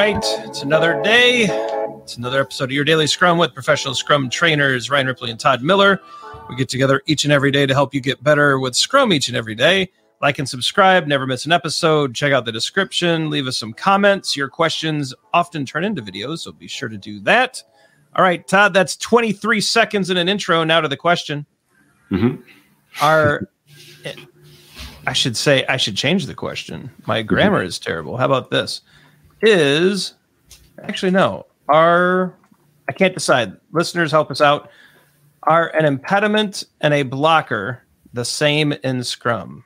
right, it's another day. It's another episode of your daily Scrum with professional Scrum trainers Ryan Ripley and Todd Miller. We get together each and every day to help you get better with Scrum each and every day. Like and subscribe, never miss an episode. Check out the description, leave us some comments. Your questions often turn into videos, so be sure to do that. All right, Todd, that's 23 seconds in an intro. Now to the question. Mhm. Are I should say I should change the question. My grammar is terrible. How about this? Is actually no. Are I can't decide. Listeners help us out. Are an impediment and a blocker the same in Scrum?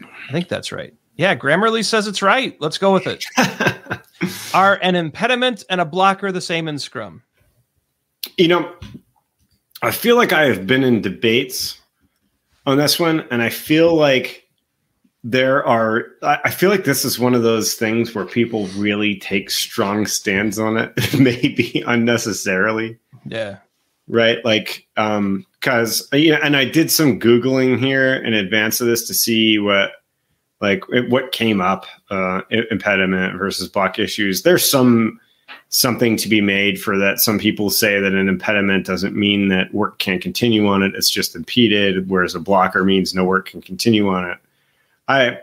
I think that's right. Yeah, Grammarly says it's right. Let's go with it. Are an impediment and a blocker the same in Scrum? You know, I feel like I have been in debates on this one, and I feel like there are. I feel like this is one of those things where people really take strong stands on it, maybe unnecessarily, Yeah. right? Like, um, because yeah, and I did some googling here in advance of this to see what, like, what came up, uh, impediment versus block issues. There's some something to be made for that. Some people say that an impediment doesn't mean that work can't continue on it; it's just impeded, whereas a blocker means no work can continue on it. I,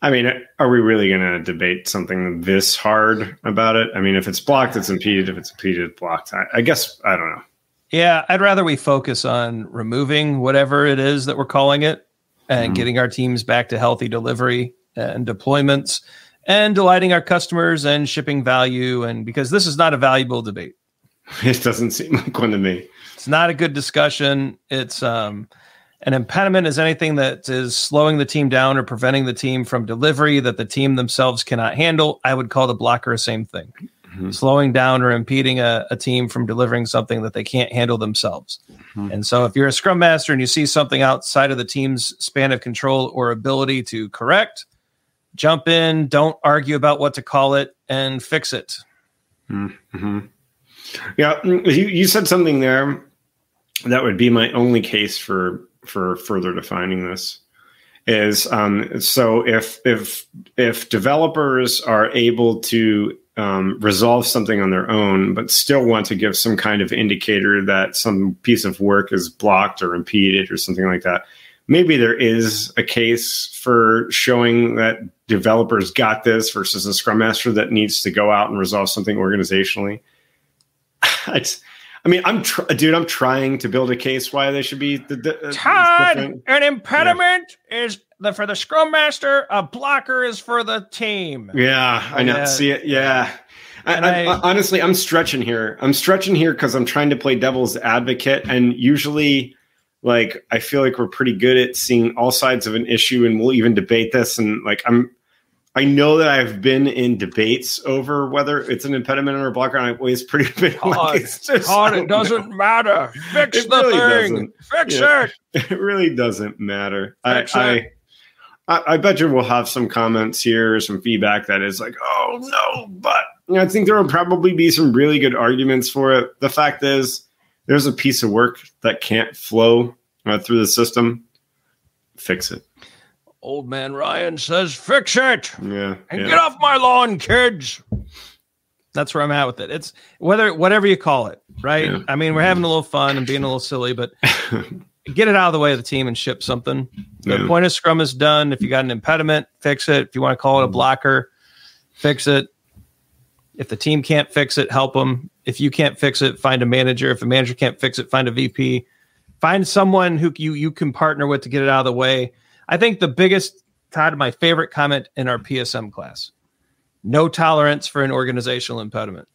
I mean, are we really going to debate something this hard about it? I mean, if it's blocked, it's impeded. If it's impeded, it's blocked. I, I guess I don't know. Yeah, I'd rather we focus on removing whatever it is that we're calling it and Mhm. getting our teams back to healthy delivery and deployments and delighting our customers and shipping value. And because this is not a valuable debate, It doesn't seem like one to me. it's not a good discussion. It's um, an impediment is anything that is slowing the team down or preventing the team from delivery that the team themselves cannot handle. I would call the blocker the same thing. Mhm. slowing down or impeding a, a team from delivering something that they can't handle themselves. Mhm. And so, if you're a scrum master and you see something outside of the team's span of control or ability to correct, jump in, don't argue about what to call it, and fix it. hmm Yeah, you, you said something there that would be my only case for for further defining this is um, so if if if developers are able to um, resolve something on their own, but still want to give some kind of indicator that some piece of work is blocked or impeded or something like that, maybe there is a case for showing that developers got this versus a scrum master that needs to go out and resolve something organizationally. It's, I mean, I'm tr- dude. I'm trying to build a case why they should be the, the uh, different. an impediment is the, for the scrum master, a blocker is for the team. Yeah, I know. Yeah. See it. Yeah. I, I, I- honestly, I'm stretching here. I'm stretching here because I'm trying to play devil's advocate, and usually, like, I feel like we're pretty good at seeing all sides of an issue, and we'll even debate this. And like, I'm, I know that I've been in debates over whether it's an impediment or a blocker, and I've always pretty been like, it's just, Todd, it don't know. doesn't matter. Fix It the really thing. doesn't. Fix Yeah. it. it really doesn't matter. I, Fix I, it. I, I bet you we'll have some comments here, some feedback that is like, oh no, but you know, I think there will probably be some really good arguments for it. The fact is, there's a piece of work that can't flow uh, through the system. Fix it. Old man Ryan says, fix it. Yeah. And yeah. get off my lawn, kids. That's where I'm at with it. It's whether whatever you call it, right? Yeah. I mean, we're having a little fun and being a little silly, but get it out of the way of the team and ship something. The Yeah. point of Scrum is done. If you got an impediment, fix it. If you want to call it a mm. blocker, fix it. If the team can't fix it, help them. If you can't fix it, find a manager. If a manager can't fix it, find a VP. Find someone who you you can partner with to get it out of the way. I think the biggest Todd, my favorite comment in our PSM class: no tolerance for an organizational impediment.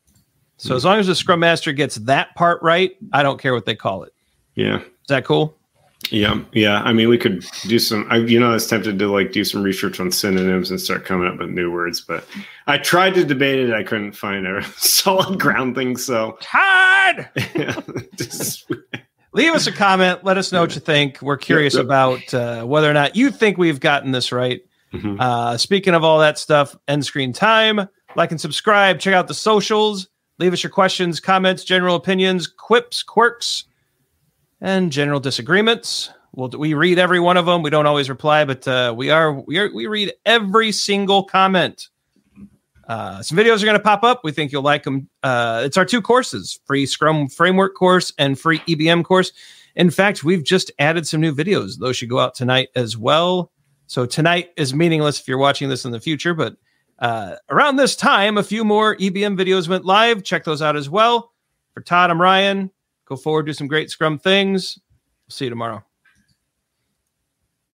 So as hmm. long as the Scrum Master gets that part right, I don't care what they call it. yeah. Is that cool? Yeah, yeah. I mean, we could do some. I, you know, I was tempted to like do some research on synonyms and start coming up with new words, but I tried to debate it. I couldn't find a solid grounding. So, Todd, yeah, just- leave us a comment. Let us know what you think. We're curious yep. about uh, whether or not you think we've gotten this right. Mhm. Uh, speaking of all that stuff, end screen time. Like and subscribe. Check out the socials. Leave us your questions, comments, general opinions, quips, quirks, and general disagreements. We'll, we read every one of them. We don't always reply, but uh, we are we are we read every single comment. Uh, some videos are going to pop up. We think you'll like them. Uh, it's our two courses free Scrum framework course and free EBM course. In fact, we've just added some new videos. Those should go out tonight as well. So tonight is meaningless if you're watching this in the future, but uh, around this time, a few more EBM videos went live. Check those out as well. For Todd, I'm Ryan. Go forward, do some great Scrum things. See you tomorrow.